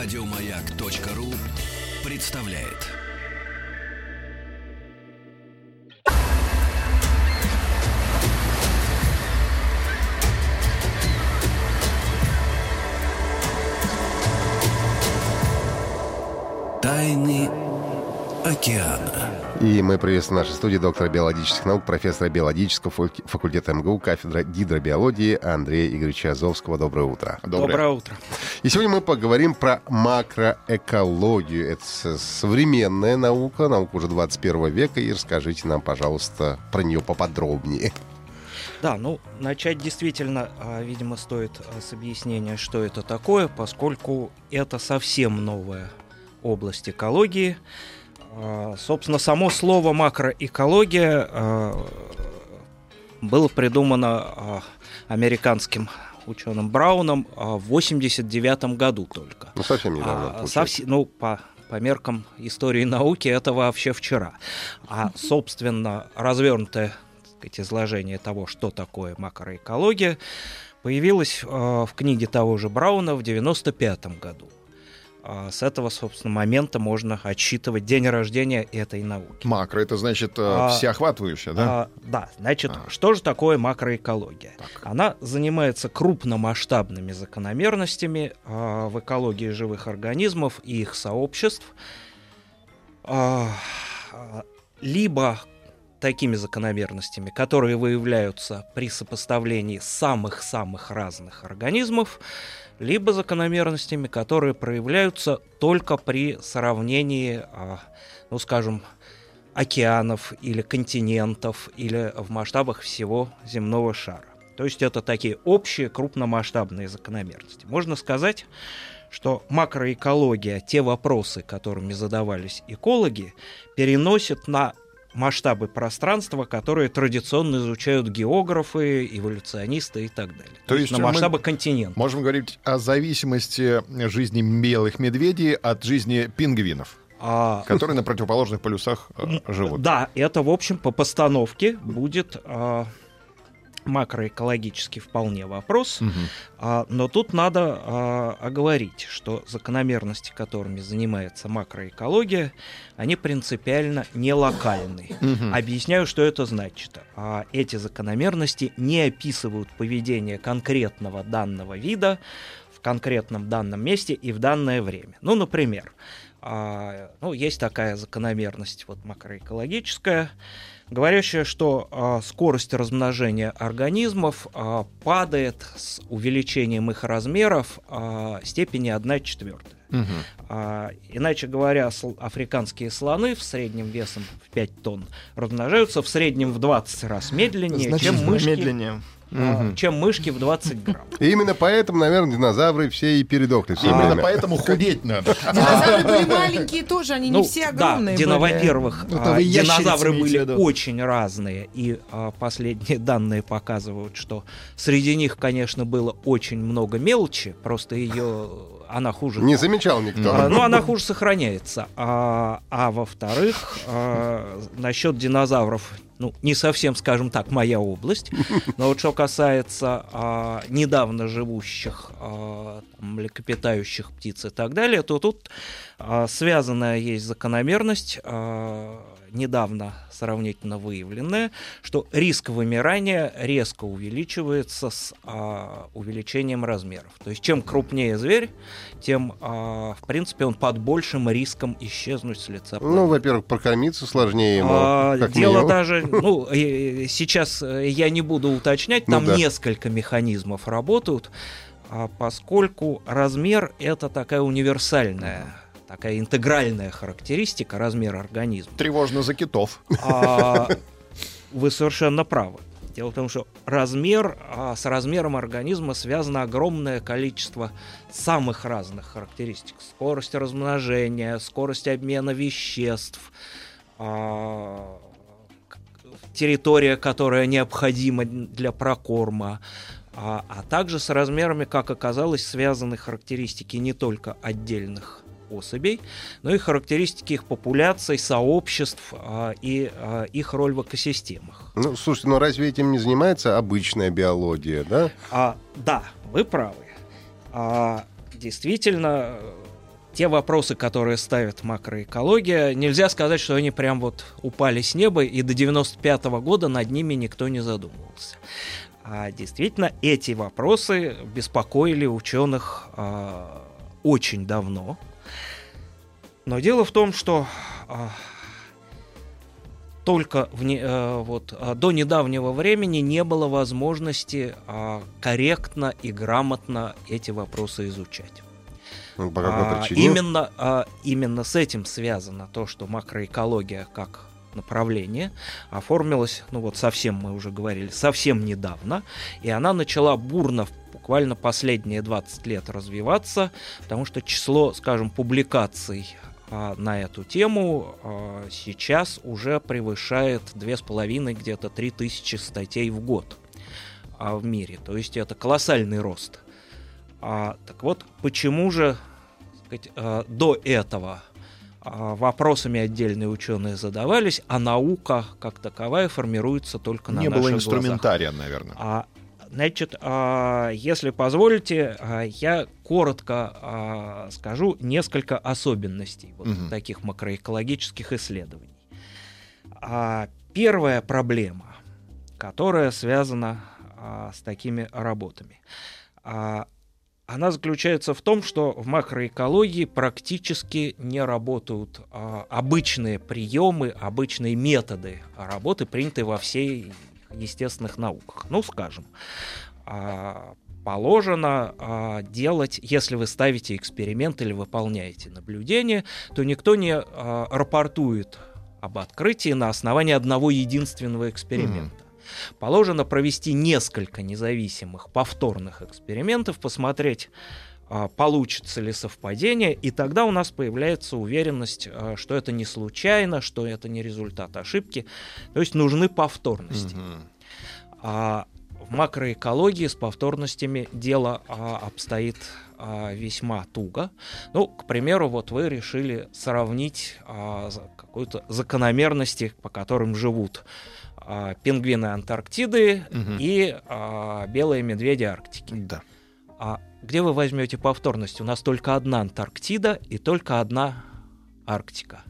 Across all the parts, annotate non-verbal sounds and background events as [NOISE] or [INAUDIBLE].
Радиомаяк.ру представляет. Тайны океана. И мы приветствуем в нашей студии доктора биологических наук, профессора биологического факультета МГУ, кафедра гидробиологии Андрея Игоревича Азовского. Доброе утро. Доброе. Доброе утро. И сегодня мы поговорим про макроэкологию. Это современная наука, наука уже 21 века. И расскажите нам, пожалуйста, про нее поподробнее. Да, ну, начать действительно, а, видимо, стоит а, с объяснения, что это такое, поскольку это совсем новая область экологии. А, собственно, само слово макроэкология а, было придумано а, американским ученым Брауном в 89 году только. Ну, совсем недавно. А, совсем, ну, по, по меркам истории науки это вообще вчера. А, собственно, развернутое сказать, изложение того, что такое макроэкология, появилось в книге того же Брауна в 95 году. А, с этого, собственно, момента можно отсчитывать день рождения этой науки. Макро это значит э, а, всеохватывающая, да? А, да, значит, а. что же такое макроэкология? Так. Она занимается крупномасштабными закономерностями а, в экологии живых организмов и их сообществ, а, либо такими закономерностями, которые выявляются при сопоставлении самых-самых разных организмов, либо закономерностями, которые проявляются только при сравнении, а, ну, скажем, океанов или континентов или в масштабах всего земного шара. То есть это такие общие крупномасштабные закономерности. Можно сказать, что макроэкология, те вопросы, которыми задавались экологи, переносит на масштабы пространства, которые традиционно изучают географы, эволюционисты и так далее. То, То есть на масштабы континента. Можем говорить о зависимости жизни белых медведей от жизни пингвинов. А... Которые на противоположных полюсах э, живут. Да, это, в общем, по постановке будет а, макроэкологический вполне вопрос, угу. а, но тут надо а, оговорить, что закономерности, которыми занимается макроэкология, они принципиально не локальны. Угу. Объясняю, что это значит. А, эти закономерности не описывают поведение конкретного данного вида в конкретном данном месте и в данное время. Ну, например, а, ну, есть такая закономерность вот макроэкологическая, говорящая, что а, скорость размножения организмов а, падает с увеличением их размеров а, степени 1 четвертая. Угу. А, иначе говоря, африканские слоны в среднем весом в 5 тонн размножаются в среднем в 20 раз медленнее, Значительно чем мышки. Медленнее угу. чем мышки в 20 грамм. И именно поэтому, наверное, динозавры все и передохли. Все именно время. поэтому худеть надо. Динозавры были маленькие тоже, они не ну, все огромные да, были. Во-первых, ну, а, динозавры были очень разные, и а, последние данные показывают, что среди них, конечно, было очень много мелочи, просто ее она хуже. Не замечал никто. А, ну, она хуже сохраняется. А, а во-вторых, а, насчет динозавров ну, не совсем, скажем так, моя область. Но вот что касается а, недавно живущих а, там, млекопитающих птиц и так далее, то тут а, связанная есть закономерность. А, недавно сравнительно выявленное, что риск вымирания резко увеличивается с а, увеличением размеров. То есть чем крупнее зверь, тем, а, в принципе, он под большим риском исчезнуть с лица. Ну, во-первых, прокормиться сложнее ему. А, дело минимум. даже, ну, сейчас э, я не буду уточнять, там ну, да. несколько механизмов работают, а поскольку размер это такая универсальная такая интегральная характеристика размера организма. Тревожно за китов. А, вы совершенно правы. Дело в том, что размер, а с размером организма связано огромное количество самых разных характеристик. Скорость размножения, скорость обмена веществ, а, территория, которая необходима для прокорма, а, а также с размерами, как оказалось, связаны характеристики не только отдельных особей, но и характеристики их популяций, сообществ а, и а, их роль в экосистемах. Ну, слушайте, ну разве этим не занимается обычная биология, да? А, да, вы правы. А, действительно, те вопросы, которые ставит макроэкология, нельзя сказать, что они прям вот упали с неба, и до 95 -го года над ними никто не задумывался. А действительно, эти вопросы беспокоили ученых а, очень давно. Но дело в том, что а, только в не, а, вот, а, до недавнего времени не было возможности а, корректно и грамотно эти вопросы изучать. Ну, по какой а, причине? Именно, а, именно с этим связано то, что макроэкология как направление оформилась, ну вот совсем мы уже говорили, совсем недавно, и она начала бурно буквально последние 20 лет развиваться, потому что число, скажем, публикаций на эту тему а, сейчас уже превышает 2,5 где-то 3000 статей в год а, в мире. То есть это колоссальный рост. А, так вот, почему же сказать, а, до этого а, вопросами отдельные ученые задавались, а наука как таковая формируется только на Не наших было инструментария, глазах. наверное. А, значит, а, если позволите, а, я коротко а, скажу несколько особенностей вот Мгм. таких макроэкологических исследований. Первая проблема, которая связана с такими работами, она заключается в том, что в макроэкологии практически не работают а, обычные приемы, обычные методы работы, принятые во всей естественных науках. Ну, скажем, а, положено а, делать, если вы ставите эксперимент или выполняете наблюдение, то никто не а, рапортует об открытии на основании одного единственного эксперимента. Положено провести несколько независимых повторных экспериментов, посмотреть, получится ли совпадение, и тогда у нас появляется уверенность, а, что это не случайно, что это не результат ошибки. То есть нужны повторности. А в макроэкологии с повторностями дело а, обстоит а, весьма туго. Ну, к примеру, вот вы решили сравнить а, какую-то закономерности, по которым живут а, пингвины Антарктиды Мгм. и а, белые медведи Арктики. Да. А где вы возьмете повторность? У нас только одна Антарктида и только одна Арктика.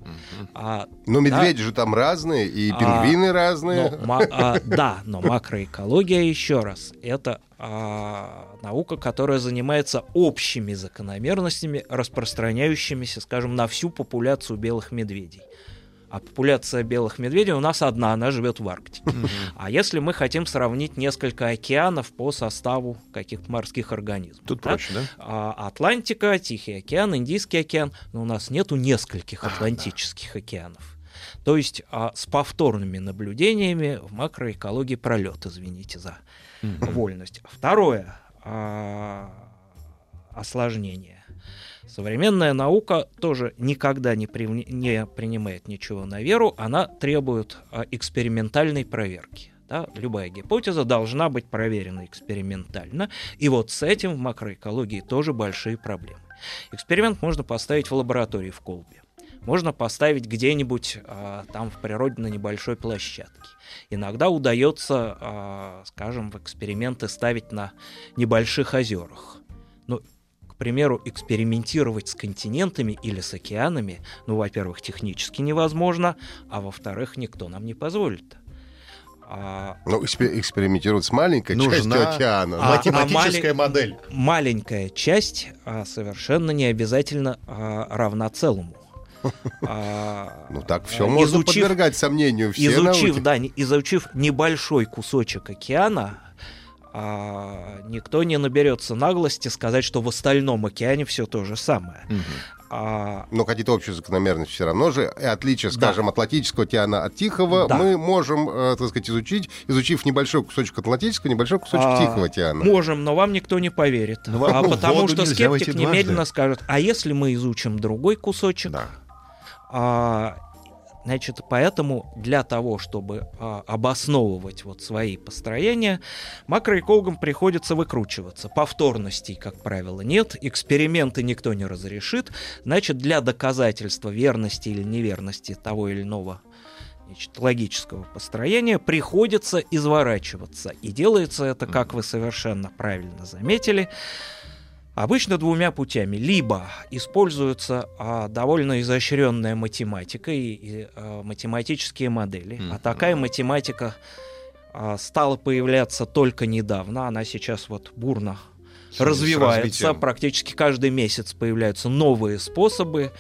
А Но медведи же там разные, и А, пингвины разные. Но ма- а, да, но макроэкология, еще раз, это а, наука, которая занимается общими закономерностями, распространяющимися, скажем, на всю популяцию белых медведей. А популяция белых медведей у нас одна, она живет в Арктике. А если мы хотим сравнить несколько океанов по составу каких-то морских организмов? Тут да? проще, да? А, Атлантика, Тихий океан, Индийский океан, но у нас нету нескольких А, атлантических океанов. То есть а, с повторными наблюдениями в макроэкологии пролет, извините за вольность. Второе а, осложнение. Современная наука тоже никогда не, привне- не принимает ничего на веру, она требует а, экспериментальной проверки. Да? Любая гипотеза должна быть проверена экспериментально, и вот с этим в макроэкологии тоже большие проблемы. Эксперимент можно поставить в лаборатории в колбе. Можно поставить где-нибудь а, там в природе на небольшой площадке. Иногда удается, а, скажем, в эксперименты ставить на небольших озерах. Ну, к примеру, экспериментировать с континентами или с океанами, ну, во-первых, технически невозможно, а во-вторых, никто нам не позволит. А, Ну, экспе- экспериментировать с маленькой Нужна- частью океана. А- Математическая мали- модель. маленькая часть а, совершенно не обязательно а, равна целому. А, Ну так все а, можно изучив- подвергать сомнению все изучив, науки. да, изучив небольшой кусочек океана, а, никто не наберется наглости сказать, что в остальном океане все то же самое. Мгм. А, Но какие-то общие закономерности все равно же. И отличие, Да. скажем, Атлантического океана от Тихого Да. мы можем, э, так сказать, изучить, изучив небольшой кусочек Атлантического, небольшой кусочек А, Тихого океана. Можем, но вам никто не поверит. Ну, А в потому что скептик немедленно скажет, а если мы изучим другой кусочек, Да. А, значит, поэтому для того, чтобы а, обосновывать вот свои построения, макроэкологам приходится выкручиваться. Повторностей, как правило, нет, эксперименты никто не разрешит. Значит, для доказательства верности или неверности того или иного значит, логического построения приходится изворачиваться. И делается это, как вы совершенно правильно заметили, Обычно двумя путями. Либо используется а, довольно изощренная математика и, и а, математические модели. Mm-hmm. А такая математика а, стала появляться только недавно. Она сейчас вот бурно развивается. Практически каждый месяц появляются новые способы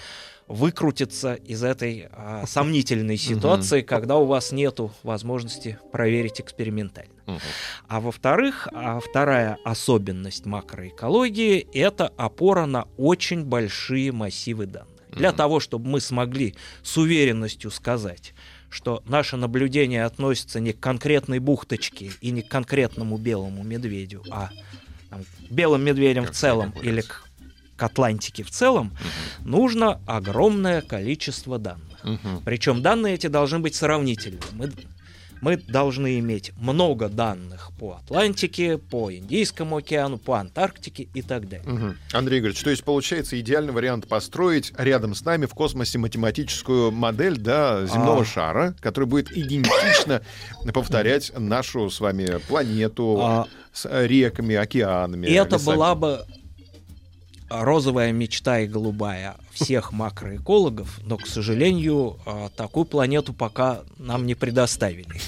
выкрутиться из этой а, сомнительной ситуации, когда у вас нет возможности проверить экспериментально. А во-вторых, а вторая особенность макроэкологии — это опора на очень большие массивы данных. Для того, чтобы мы смогли с уверенностью сказать, что наше наблюдение относится не к конкретной бухточке и не к конкретному белому медведю, а там, белым медведям как в целом или к к Атлантике в целом, угу. нужно огромное количество данных. Угу. Причем данные эти должны быть сравнительны. Мы, мы должны иметь много данных по Атлантике, по Индийскому океану, по Антарктике и так далее. Угу. Андрей говорит, что есть получается идеальный вариант построить рядом с нами в космосе математическую модель да, земного а... шара, которая будет идентично [COUGHS] повторять нашу с вами планету а... с реками, океанами. И это была бы розовая мечта и голубая всех макроэкологов, но, к сожалению, а, такую планету пока нам не предоставили. [LAUGHS]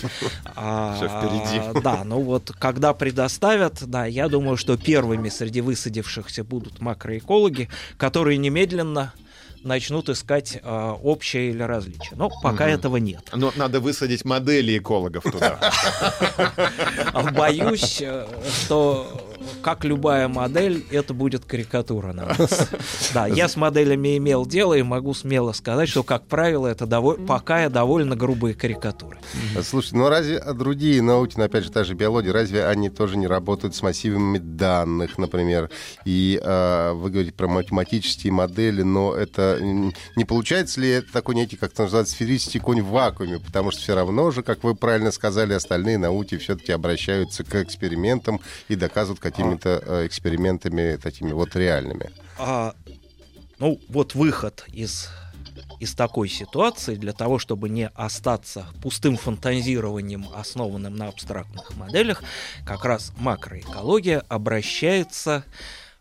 А, Все впереди. Да, ну вот когда предоставят, да, я думаю, что первыми среди высадившихся будут макроэкологи, которые немедленно начнут искать э, общее или различие. Но пока угу. этого нет. Но надо высадить модели экологов туда. [LAUGHS] Боюсь, э, что как любая модель, это будет карикатура на нас. [LAUGHS] Да, я с моделями имел дело и могу смело сказать, что, как правило, это доволь... пока я довольно грубые карикатуры. Слушайте, ну разве другие науки, ну, опять же, та же биология, разве они тоже не работают с массивами данных, например? И э, вы говорите про математические модели, но это не получается ли это такой некий, как это называется, сферический конь в вакууме? Потому что все равно же, как вы правильно сказали, остальные науки все-таки обращаются к экспериментам и доказывают какими-то э, экспериментами такими вот реальными. А, ну, вот выход из из такой ситуации для того, чтобы не остаться пустым фантазированием, основанным на абстрактных моделях, как раз макроэкология обращается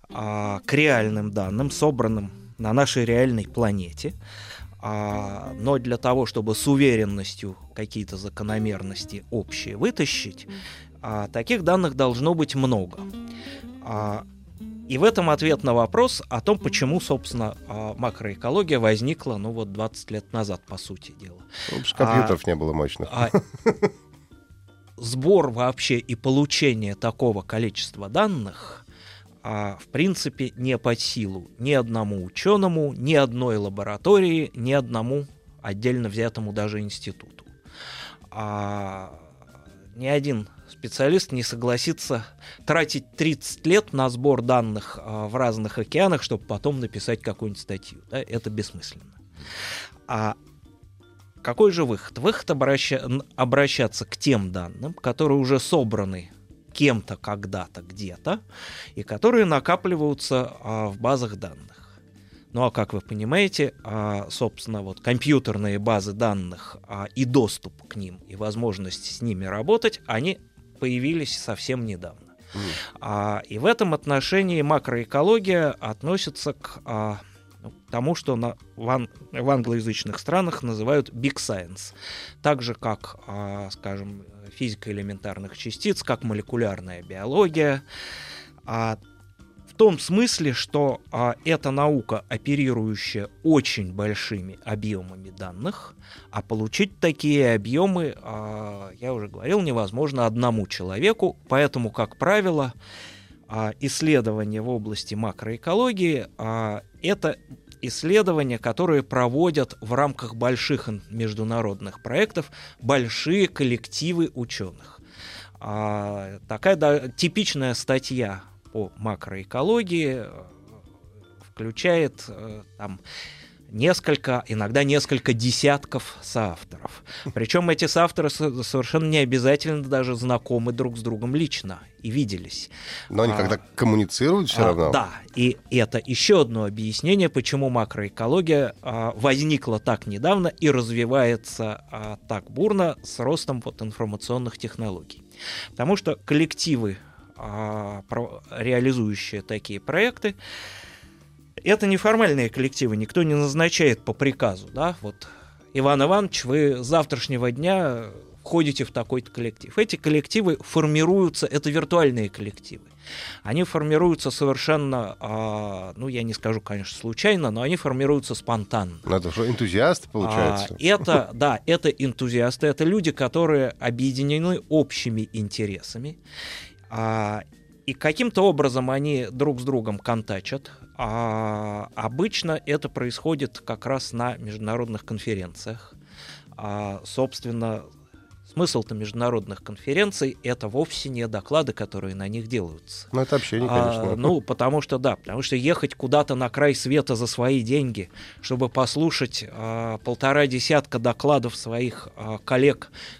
а, к реальным данным, собранным на нашей реальной планете. А, но для того, чтобы с уверенностью какие-то закономерности общие вытащить, а, таких данных должно быть много. А, и в этом ответ на вопрос о том, почему, собственно, а, макроэкология возникла, ну вот 20 лет назад, по сути дела. Ну, компьютеров а, не было мощных. А, сбор вообще и получение такого количества данных а, в принципе не под силу ни одному ученому, ни одной лаборатории, ни одному отдельно взятому даже институту. А, ни один специалист не согласится тратить 30 лет на сбор данных а, в разных океанах, чтобы потом написать какую-нибудь статью. Да? Это бессмысленно. А какой же выход? Выход обраща... обращаться к тем данным, которые уже собраны кем-то когда-то где-то, и которые накапливаются а, в базах данных. Ну а как вы понимаете, а, собственно, вот компьютерные базы данных а, и доступ к ним, и возможность с ними работать, они появились совсем недавно. Mm. А, и в этом отношении макроэкология относится к а, ну, тому, что на, в, ан, в англоязычных странах называют big science. Так же, как, а, скажем, физика элементарных частиц, как молекулярная биология. А, том смысле, что а, это наука, оперирующая очень большими объемами данных, а получить такие объемы, а, я уже говорил, невозможно одному человеку, поэтому, как правило, а, исследования в области макроэкологии а, это исследования, которые проводят в рамках больших международных проектов большие коллективы ученых. А, такая да, типичная статья по макроэкологии э, включает э, там несколько, иногда несколько десятков соавторов. Причем эти соавторы совершенно не обязательно даже знакомы друг с другом лично и виделись. Но они а, когда коммуницируют все а, равно. Да, и это еще одно объяснение, почему макроэкология а, возникла так недавно и развивается а, так бурно с ростом вот, информационных технологий. Потому что коллективы реализующие такие проекты. Это неформальные коллективы, никто не назначает по приказу, да, вот Иван Иванович, вы с завтрашнего дня входите в такой-то коллектив. Эти коллективы формируются, это виртуальные коллективы. Они формируются совершенно, а, ну, я не скажу, конечно, случайно, но они формируются спонтанно. Ну, это что, энтузиасты, получается? А, это, [LAUGHS] да, это энтузиасты, это люди, которые объединены общими интересами. А, и каким-то образом они друг с другом контачат. А обычно это происходит как раз на международных конференциях. А, собственно, Смысл-то международных конференций — это вовсе не доклады, которые на них делаются. Ну, это общение, конечно. А, ну, потому что, да, потому что ехать куда-то на край света за свои деньги, чтобы послушать а, полтора десятка докладов своих а, коллег, а,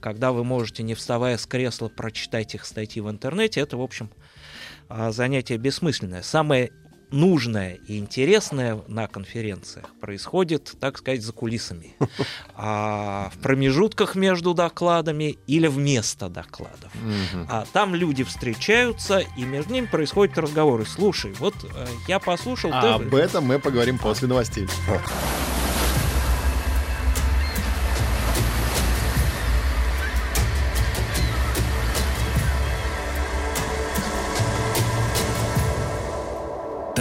когда вы можете, не вставая с кресла, прочитать их статьи в интернете, это, в общем, а, занятие бессмысленное. Самое нужное и интересное на конференциях происходит, так сказать, за кулисами. [LAUGHS] А в промежутках между докладами или вместо докладов. А там люди встречаются, и между ними происходят разговоры. Слушай, вот э, я послушал... А ты... об этом мы поговорим после новостей.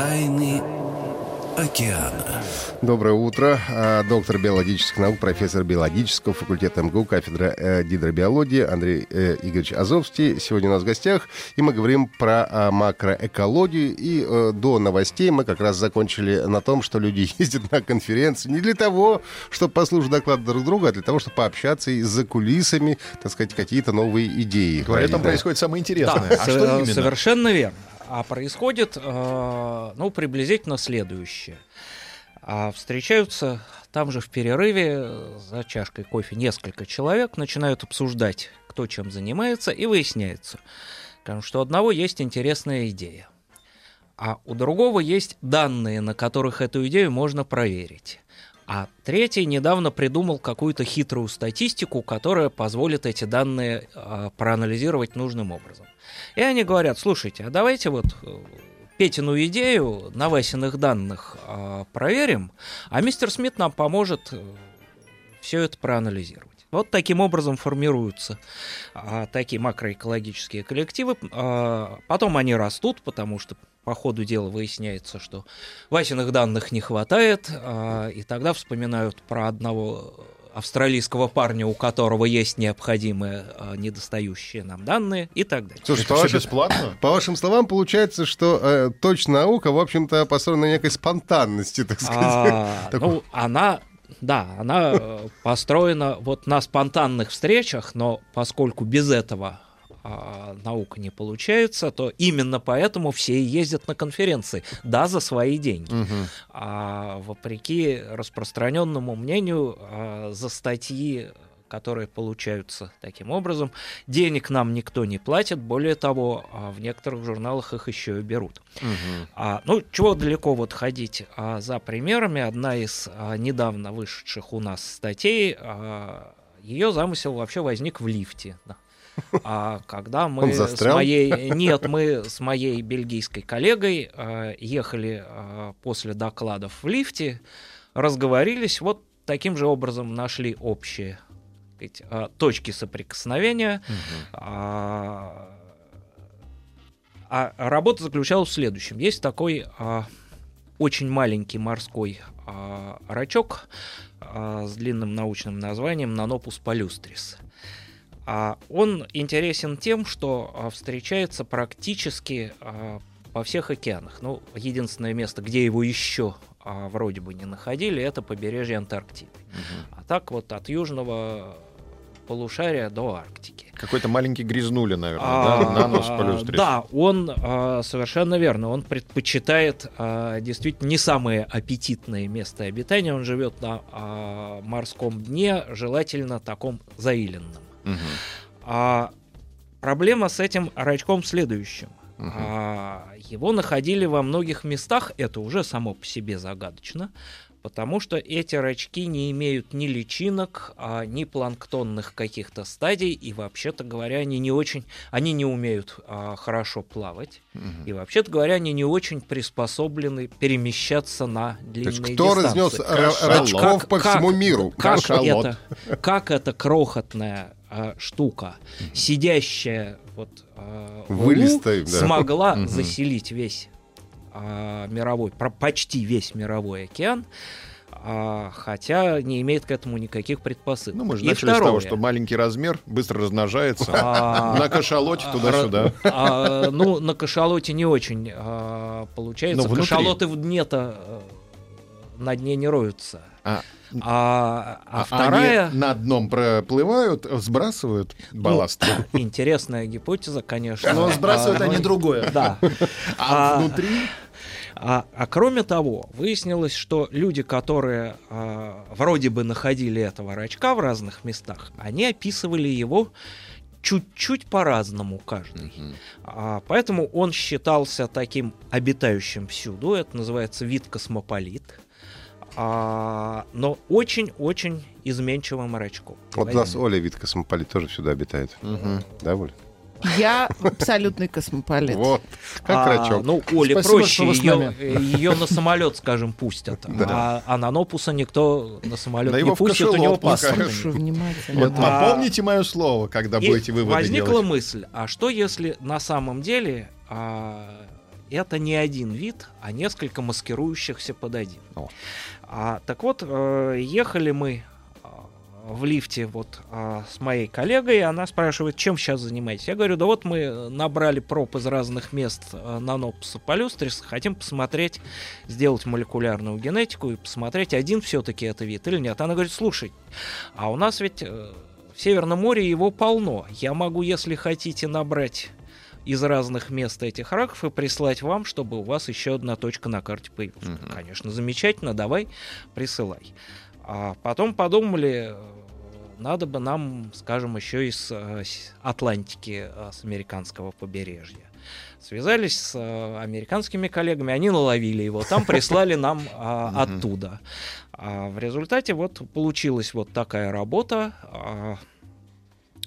Тайны океана. Доброе утро. А, доктор биологических наук, профессор биологического факультета МГУ, кафедра э, гидробиологии Андрей э, Игоревич Азовский. Сегодня у нас в гостях. И мы говорим про а, макроэкологию. И э, до новостей мы как раз закончили на том, что люди [LAUGHS] ездят на конференции не для того, чтобы послушать доклад друг друга, а для того, чтобы пообщаться и за кулисами, так сказать, какие-то новые идеи. Говорят, там да. происходит самое интересное. Да, а что именно? совершенно верно. А происходит, э, ну, приблизительно следующее. А встречаются там же в перерыве за чашкой кофе несколько человек, начинают обсуждать, кто чем занимается, и выясняется, что у одного есть интересная идея, а у другого есть данные, на которых эту идею можно проверить. А третий недавно придумал какую-то хитрую статистику, которая позволит эти данные э, проанализировать нужным образом. И они говорят, слушайте, а давайте вот э, Петину идею на Васиных данных э, проверим, а мистер Смит нам поможет э, все это проанализировать. Вот таким образом формируются а, такие макроэкологические коллективы. А, потом они растут, потому что по ходу дела выясняется, что Васиных данных не хватает, а, и тогда вспоминают про одного австралийского парня, у которого есть необходимые а, недостающие нам данные и так далее. Слушай, Это по вашим, бесплатно? по вашим словам, получается, что э, точная наука, в общем-то, построена на некой спонтанности, так сказать. А, ну, она, да, она э, построена вот на спонтанных встречах, но поскольку без этого а, наука не получается, то именно поэтому все ездят на конференции, да, за свои деньги. Мгм. А вопреки распространенному мнению, а, за статьи, которые получаются таким образом, денег нам никто не платит, более того, а, в некоторых журналах их еще и берут. Мгм. А, ну, чего далеко вот ходить а, за примерами. Одна из а, недавно вышедших у нас статей, а, ее замысел вообще возник в лифте. да. А когда мы с моей нет, мы с моей бельгийской коллегой а, ехали а, после докладов в лифте, разговорились, вот таким же образом нашли общие сказать, а, точки соприкосновения. А, а работа заключалась в следующем. Есть такой а, очень маленький морской а, рачок а, с длинным научным названием Nonopus palustris. А он интересен тем, что а, встречается практически а, во всех океанах. Ну, единственное место, где его еще а, вроде бы не находили, это побережье Антарктиды. А так вот от южного полушария до Арктики. Какой-то маленький грязнули, наверное, А, да? Нанос полюстрис. Да, он а, совершенно верно. Он предпочитает а, действительно не самые аппетитные места обитания. Он живет на а, морском дне, желательно таком заиленном. Мгм. А проблема с этим рачком в следующем. Мгм. А, его находили во многих местах, это уже само по себе загадочно, потому что эти рачки не имеют ни личинок, а, ни планктонных каких-то стадий, и вообще-то говоря, они не очень, они не умеют а, хорошо плавать, угу. и вообще-то говоря, они не очень приспособлены перемещаться на длинные То есть кто дистанции. разнес рачков как, по как, всему миру? Как, как это, как эта крохотная а, штука, сидящая вот а, Вылистой, да. смогла угу. заселить весь а, мировой, почти весь мировой океан, а, хотя не имеет к этому никаких предпосылок. Ну, мы же И начали второе. с того, что маленький размер быстро размножается. А, на кашалоте туда-сюда. [LAUGHS] А, ну, на кашалоте не очень получается. Кашалоты в дне-то э, на дне не роются. А, а, а, а вторая... Они на дном проплывают, сбрасывают балласт. Ну, [LAUGHS] интересная гипотеза, конечно. Но сбрасывают а, они другое. Да. А, а внутри... А, а кроме того, выяснилось, что люди, которые а, вроде бы находили этого рачка в разных местах, они описывали его чуть-чуть по-разному каждый. Uh-huh. А, поэтому он считался таким обитающим всюду. Это называется вид космополит. А, но очень-очень изменчивым рачком. Вот у нас Оля вид космополит тоже всюду обитает. Угу. Да, Оля? Я абсолютный космополит. Вот, как рачок. Ну, Оле проще, ее, ее на самолет, скажем, пустят. А, а на Нопуса никто на самолет не пустит, у него паспорт. Вот напомните мое слово, когда будете выводы возникла мысль, а что если на самом деле а, это не один вид, а несколько маскирующихся под один. А, так вот, э, ехали мы в лифте вот а, с моей коллегой, и она спрашивает, чем сейчас занимаетесь. Я говорю, да вот мы набрали проб из разных мест а, на Нопуса полюстрис, хотим посмотреть, сделать молекулярную генетику и посмотреть, один все-таки это вид или нет. Она говорит, слушай, а у нас ведь э, в Северном море его полно. Я могу, если хотите, набрать из разных мест этих раков и прислать вам, чтобы у вас еще одна точка на карте появилась. Mm-hmm. Конечно, замечательно, давай, присылай. А потом подумали, надо бы нам, скажем, еще из э, Атлантики, э, с американского побережья. Связались с э, американскими коллегами, они наловили его, там [LAUGHS] прислали нам а, оттуда. А в результате вот получилась вот такая работа, а,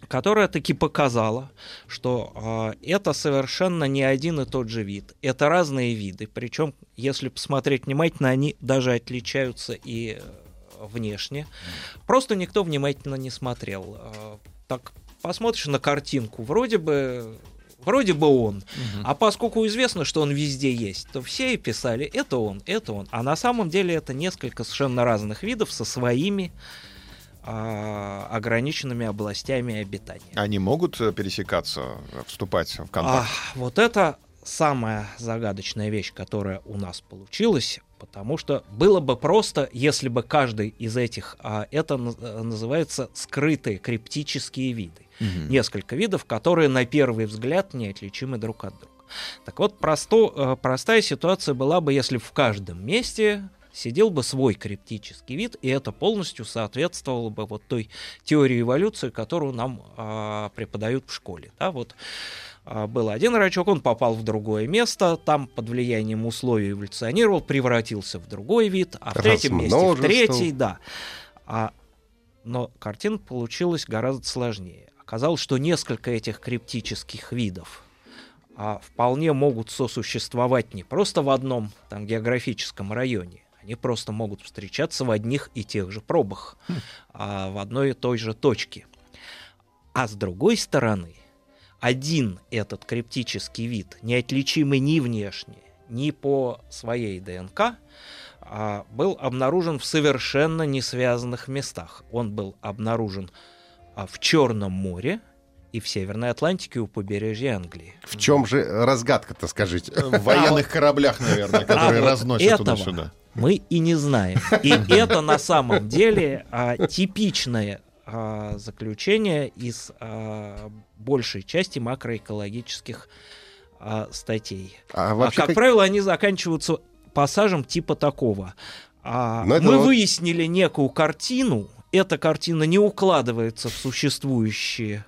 которая таки показала, что это совершенно не один и тот же вид. Это разные виды, причем, если посмотреть внимательно, они даже отличаются и внешне. Просто никто внимательно не смотрел. А, так посмотришь на картинку, вроде бы вроде бы он. Угу. А поскольку известно, что он везде есть, то все и писали, это он, это он. А на самом деле это несколько совершенно разных видов со своими а, ограниченными областями обитания. Они могут э, пересекаться, вступать в контакт? А, вот это самая загадочная вещь, которая у нас получилась. Потому что было бы просто, если бы каждый из этих, а это э, называется скрытые криптические виды. Угу. Несколько видов, которые на первый взгляд неотличимы друг от друга. Так вот, просто, э, простая ситуация была бы, если в каждом месте сидел бы свой криптический вид, и это полностью соответствовало бы вот той теории эволюции, которую нам а, преподают в школе. Да, вот был один рачок, он попал в другое место, там под влиянием условий эволюционировал, превратился в другой вид, а в третьем месте в третий, да. А, но картина получилась гораздо сложнее. Оказалось, что несколько этих криптических видов а, вполне могут сосуществовать не просто в одном там, географическом районе, они просто могут встречаться в одних и тех же пробах, хм. а, в одной и той же точке. А с другой стороны, один этот криптический вид, неотличимый ни внешне, ни по своей ДНК, а, был обнаружен в совершенно не связанных местах. Он был обнаружен а, в Черном море и в Северной Атлантике у побережья Англии. В чем же разгадка-то, скажите? В военных кораблях, наверное, которые разносят туда-сюда. Мы и не знаем. И это на самом деле а, типичное а, заключение из а, большей части макроэкологических а, статей. А, а как, как правило, они заканчиваются пассажем типа такого. А, мы вот... выяснили некую картину, эта картина не укладывается в существующие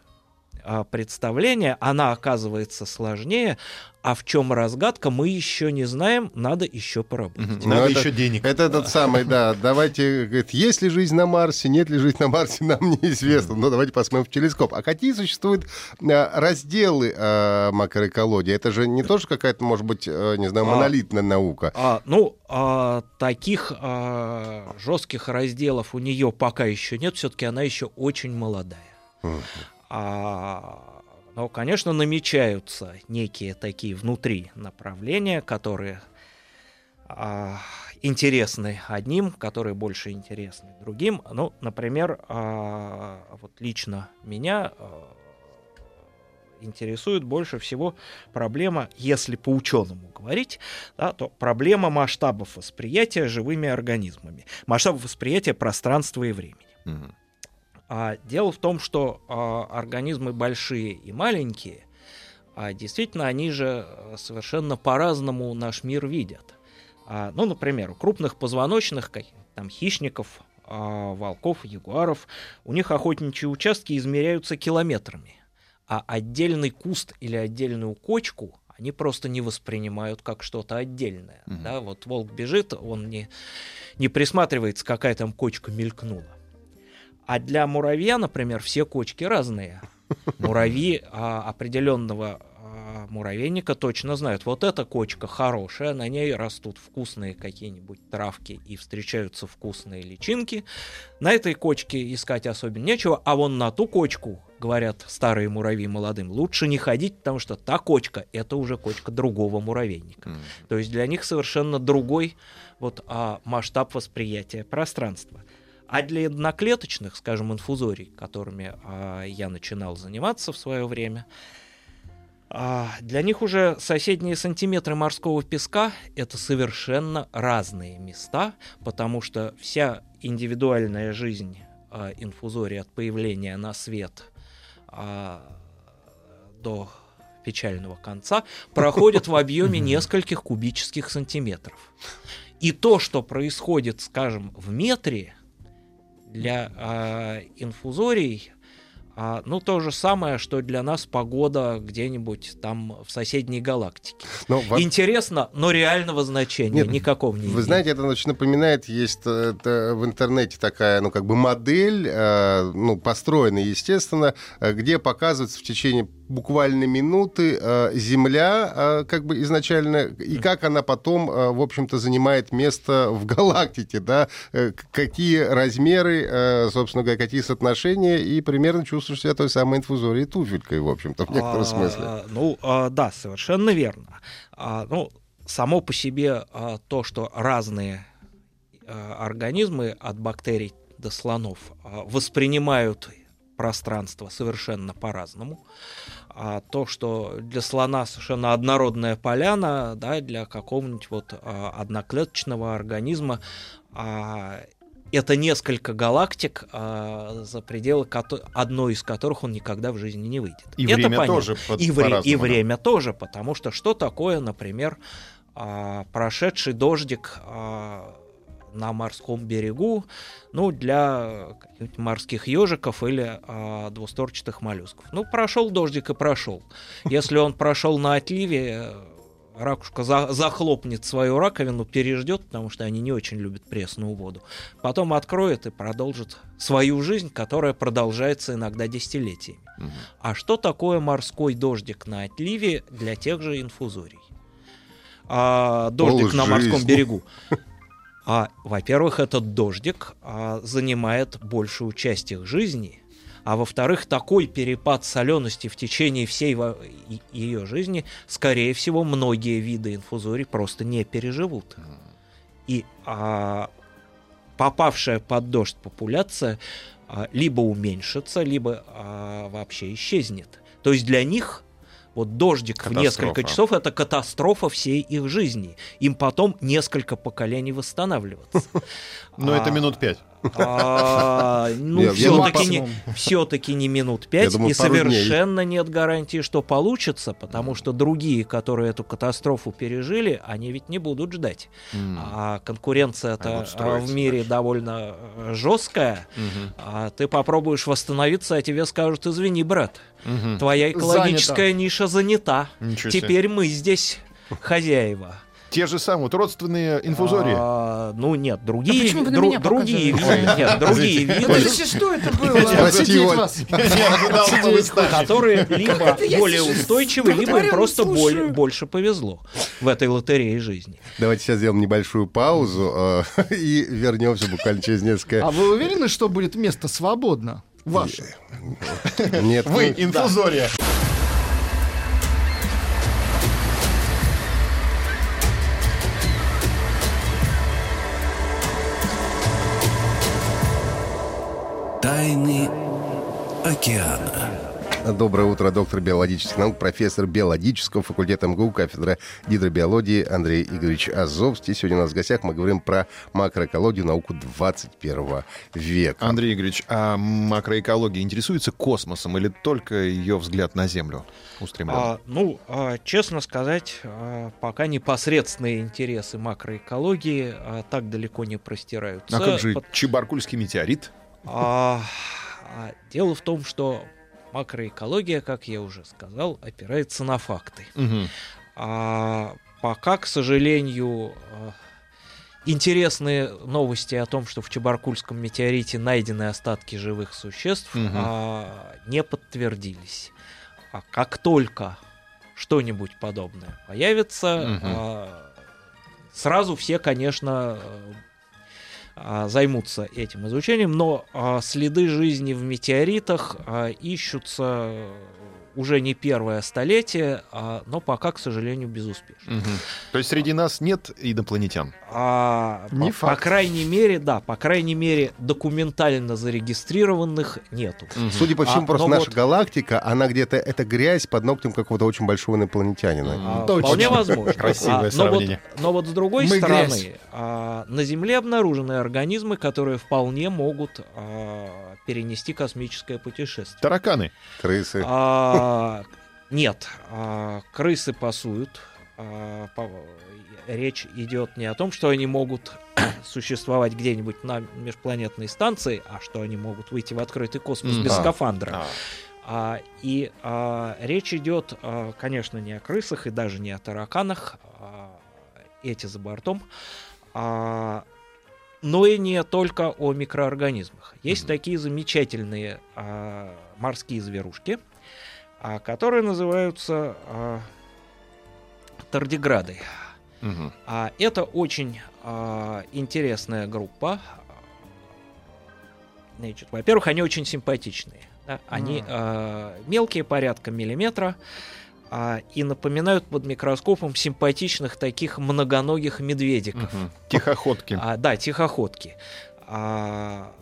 представление, она оказывается сложнее, а в чем разгадка, мы еще не знаем, надо еще поработать. Ну, Надо это- еще денег. Это тот самый, да. Давайте, говорит, есть ли жизнь на Марсе, нет ли жизни на Марсе, [LAUGHS] нам неизвестно. Но давайте посмотрим в телескоп. А какие существуют э, разделы э, макроэкологии? Это же не тоже какая-то, может быть, э, не знаю, А. монолитная наука. А, ну, а, таких а, жестких разделов у нее пока еще нет, все-таки она еще очень молодая. А, но, конечно, намечаются некие такие внутри направления, которые а, интересны одним, которые больше интересны другим. Ну, например, а, вот лично меня а, интересует больше всего проблема, если по ученому говорить, да, то проблема масштабов восприятия живыми организмами, масштабов восприятия пространства и времени. Мгм. А дело в том, что а, организмы большие и маленькие, а действительно они же э, совершенно по-разному наш мир видят. А, ну, например, у крупных позвоночных, там хищников, а, волков, ягуаров, у них охотничьи участки измеряются километрами, а отдельный куст или отдельную кочку они просто не воспринимают как что-то отдельное. Мгм. Да, вот волк бежит, он не, не присматривается, какая там кочка мелькнула. А для муравья, например, все кочки разные. Муравьи а, определенного а, муравейника точно знают, вот эта кочка хорошая, на ней растут вкусные какие-нибудь травки и встречаются вкусные личинки. На этой кочке искать особенно нечего, а вон на ту кочку, говорят старые муравьи молодым, лучше не ходить, потому что та кочка — это уже кочка другого муравейника. Мгм. То есть для них совершенно другой вот, а, масштаб восприятия пространства. А для одноклеточных, скажем, инфузорий, которыми а, я начинал заниматься в свое время, а, для них уже соседние сантиметры морского песка — это совершенно разные места, потому что вся индивидуальная жизнь а, инфузории от появления на свет а, до печального конца [LAUGHS] проходит в объеме нескольких кубических сантиметров. И то, что происходит, скажем, в метре для а, инфузорий, а, ну то же самое, что для нас погода где-нибудь там в соседней галактике. Ну, во- Интересно, но реального значения Нет, никакого не Вы имеет. знаете, это очень напоминает, есть э, т- в интернете такая, ну, как бы модель, э, ну, построенная, естественно, э, где показывается в течение буквально минуты э, Земля, э, как бы изначально, и как она потом, э, в общем-то, занимает место в галактике, да, какие размеры, собственно говоря, какие соотношения, и примерно чувствуешь себя той самой инфузорией туфелькой, в общем-то, в некотором А, смысле. Ну, а, да, совершенно верно. А, ну, само по себе то, что разные организмы от бактерий до слонов воспринимают пространство совершенно по-разному. А то, что для слона совершенно однородная поляна, да, для какого-нибудь вот а, одноклеточного организма а, это несколько галактик, а, за пределы одной из которых он никогда в жизни не выйдет. И Это время понятно. тоже под- и, вре- и время тоже, потому что что такое, например, а, прошедший дождик а, на морском берегу, ну, для морских ежиков или а, двусторчатых моллюсков. Ну, прошел дождик и прошел. Если он прошел на отливе, э, ракушка за- захлопнет свою раковину, переждет, потому что они не очень любят пресную воду. Потом откроет и продолжит свою жизнь, которая продолжается иногда десятилетиями. Мгм. А что такое морской дождик на отливе для тех же инфузорий? А, дождик на морском берегу. [LAUGHS] А, во-первых, этот дождик а, занимает большую часть их жизни. А во-вторых, такой перепад солености в течение всей во- ее жизни, скорее всего, многие виды инфузорий просто не переживут. И а, попавшая под дождь популяция а, либо уменьшится, либо а, вообще исчезнет. То есть для них вот дождик в Катастрофа. несколько часов это катастрофа всей их жизни. Им потом несколько поколений восстанавливаться. [LAUGHS] Но это А, минут пять. А, Ну, все-таки не, минут пять, и совершенно нет гарантии, что получится, потому что другие, которые эту катастрофу пережили, они ведь не будут ждать. А конкуренция-то а, в мире довольно э, жесткая. А ты попробуешь восстановиться, а тебе скажут, извини, брат, твоя экологическая ниша занята. Теперь мы здесь хозяева. Те же самые, вот родственные инфузории. А, ну нет, другие, почему вы на дру- меня другие виды, нет, другие виды, подождите, что это было? Вас. которые либо более устойчивы, либо им просто больше повезло в этой лотерее жизни. Давайте сейчас сделаем небольшую паузу э, [LAUGHS] и вернемся буквально через несколько... А вы уверены, что будет место свободно? Ваше. Нет, Вы, инфузория. Океана. Доброе утро, доктор биологических наук, профессор биологического факультета МГУ, кафедра гидробиологии Андрей Игоревич Азовский. Сегодня у нас в гостях мы говорим про макроэкологию, науку 21 века. Андрей Игоревич, а макроэкология интересуется космосом или только ее взгляд на Землю устремлен? А, ну, а, честно сказать, а, пока непосредственные интересы макроэкологии а, так далеко не простираются. А как же Пот- Чебаркульский метеорит? А, а, дело в том, что макроэкология, как я уже сказал, опирается на факты. Мгм. А пока, к сожалению, а, интересные новости о том, что в Чебаркульском метеорите найдены остатки живых существ, Мгм. а, не подтвердились. А как только что-нибудь подобное появится, Мгм. а, сразу все, конечно, а, займутся этим изучением, но а, следы жизни в метеоритах а, ищутся уже не первое столетие, а, но пока, к сожалению, безуспешно. Мгм. То есть среди нас нет инопланетян? А, Не по, по факт. крайней мере, да, по крайней мере, документально зарегистрированных нету. Судя по всему, А, просто наша вот- галактика, она где-то, это грязь под ногтем какого-то очень большого инопланетянина. А, Точно. Вполне возможно. Красивое А, но, вот, сравнение. но вот с другой Мы стороны, а, на Земле обнаружены организмы, которые вполне могут а, перенести космическое путешествие. Тараканы. Крысы. А, нет, а, крысы пасуют. А, по- речь идет не о том, что они могут [COUGHS] существовать где-нибудь на межпланетной станции, а что они могут выйти в открытый космос без А. скафандра. А, А, и а, речь идет, а, конечно, не о крысах и даже не о тараканах, а, эти за бортом, а, но и не только о микроорганизмах. Есть такие замечательные а, морские зверушки, а, которые называются а, тардиграды. А это очень а, интересная группа. Значит, во-первых, они очень симпатичные. да. Они а, мелкие, порядка миллиметра, а, и напоминают под микроскопом симпатичных таких многоногих медведиков. Мгм. Тихоходки. А, да, тихоходки. А,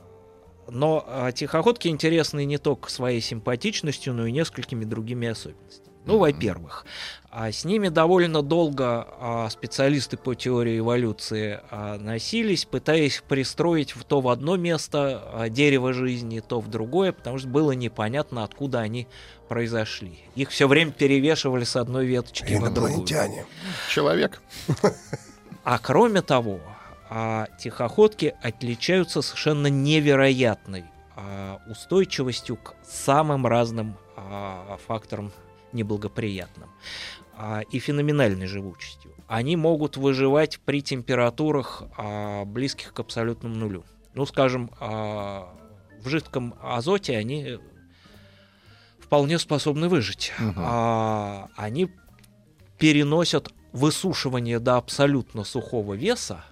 но а, тихоходки интересны не только своей симпатичностью, но и несколькими другими особенностями. Ну, во-первых, а, с ними довольно долго а, специалисты по теории эволюции а, носились, пытаясь пристроить в то в одно место а, дерево жизни, то в другое, потому что было непонятно, откуда они произошли. Их все время перевешивали с одной веточки на другую. Инопланетяне. Человек. А кроме того, а, тихоходки отличаются совершенно невероятной а, устойчивостью к самым разным а, факторам неблагоприятным а, и феноменальной живучестью. Они могут выживать при температурах а, близких к абсолютному нулю. Ну, скажем, а, в жидком азоте они вполне способны выжить. Мгм. А, они переносят высушивание до абсолютно сухого веса,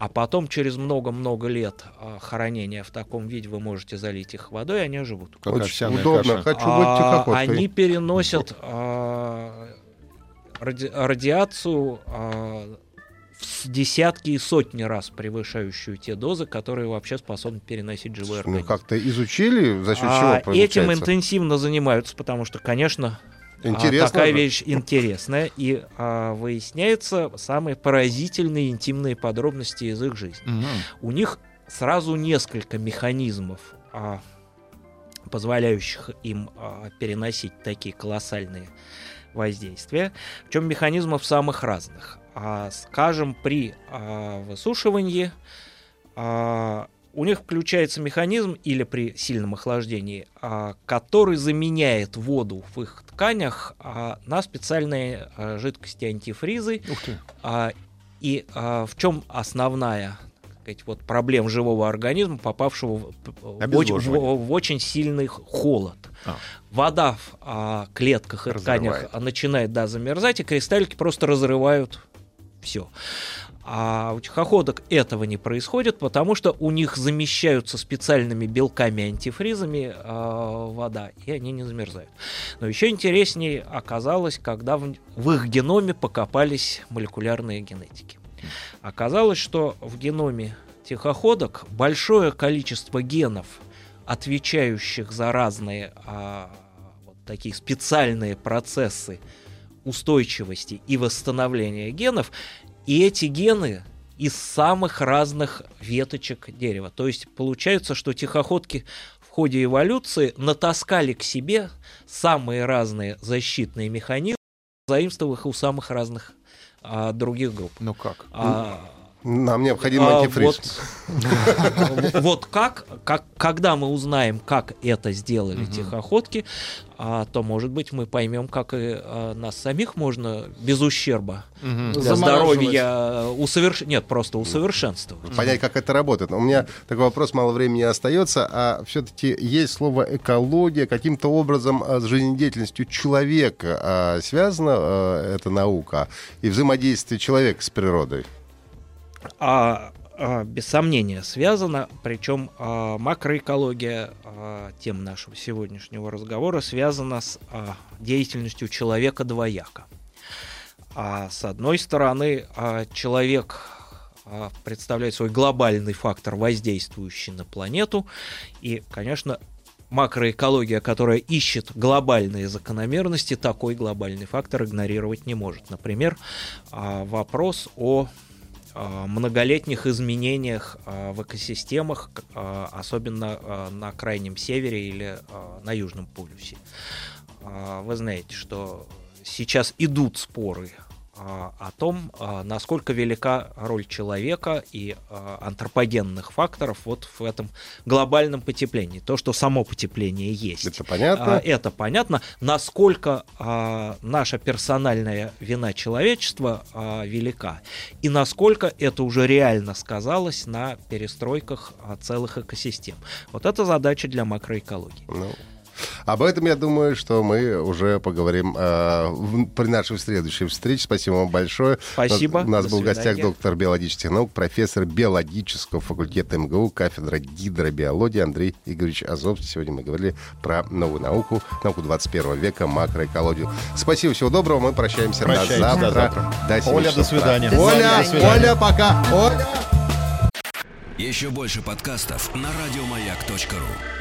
а потом через много-много лет а, хранения в таком виде вы можете залить их водой, и они живут. Как Очень удобно. каша. Хочу быть А, тихоходкой. Они переносят а, ради- радиацию а, в десятки и сотни раз превышающую те дозы, которые вообще способны переносить живой Ну, организм. как-то изучили, за счет А, чего этим получается? интенсивно занимаются, потому что, конечно, а, Интересно. такая же. вещь интересная, и а, выясняются самые поразительные интимные подробности из их жизни. Мгм. У них сразу несколько механизмов, а, позволяющих им а, переносить такие колоссальные воздействия. Причем механизмов самых разных. А, скажем, при а, высушивании а, у них включается механизм или при сильном охлаждении, а, который заменяет воду в их тканях а, на специальные а, жидкости антифризы. Ух ты. И в чем основная сказать, вот, проблема живого организма, попавшего в, очень, в- в очень сильный холод? А. Вода в а, клетках и тканях Разрывает. а, начинает да, замерзать, и кристаллики просто разрывают все. А у тихоходок этого не происходит, потому что у них замещаются специальными белками-антифризами а, вода, и они не замерзают. Но еще интереснее оказалось, когда в, в их геноме покопались молекулярные генетики. Оказалось, что в геноме тихоходок большое количество генов, отвечающих за разные а, вот такие специальные процессы устойчивости и восстановления генов, и эти гены из самых разных веточек дерева. То есть получается, что тихоходки в ходе эволюции натаскали к себе самые разные защитные механизмы, заимствовав их у самых разных а, других групп. Ну как? А, Нам необходим а, антифриз. Вот, [LAUGHS] вот как, как, когда мы узнаем, как это сделали Мгм. тихоходки, а, то, может быть, мы поймем, как и а, нас самих можно без ущерба Мгм. для здоровья усоверш... нет, просто усовершенствовать. понять, как это работает. У меня такой вопрос, мало времени остается, а все-таки есть слово экология, каким-то образом с жизнедеятельностью человека а, связана а, эта наука и взаимодействие человека с природой? А, а, без сомнения связано, причем а, макроэкология, а, тем нашего сегодняшнего разговора, связана с а, деятельностью человека двояко. А, с одной стороны, а, человек а, представляет свой глобальный фактор, воздействующий на планету, и, конечно, макроэкология, которая ищет глобальные закономерности, такой глобальный фактор игнорировать не может. Например, а, вопрос о многолетних изменениях а, в экосистемах, а, особенно на крайнем севере или на южном полюсе. Вы знаете, что сейчас идут споры о том, а, насколько велика роль человека и а, антропогенных факторов вот в этом глобальном потеплении. То, что само потепление есть. Это понятно? А, Это понятно. Насколько а, наша персональная вина человечества а, велика, и насколько это уже реально сказалось на перестройках а, целых экосистем. Вот это задача для макроэкологии. Ну, об этом, я думаю, что мы уже поговорим э, в- при нашей следующей встрече. Спасибо вам большое. Спасибо. У нас, у нас был в гостях свидания. доктор биологических наук, профессор биологического факультета МГУ, кафедра гидробиологии Андрей Игоревич Азовский. Сегодня мы говорили про новую науку, науку 21 века, макроэкологию. Спасибо, всего доброго. Мы прощаемся, Прощаемся, до завтра. до завтра. До Оля, до свидания. утра. До Оля, свидания. Оля, пока. Оля. Еще больше подкастов на радиомаяк.ру.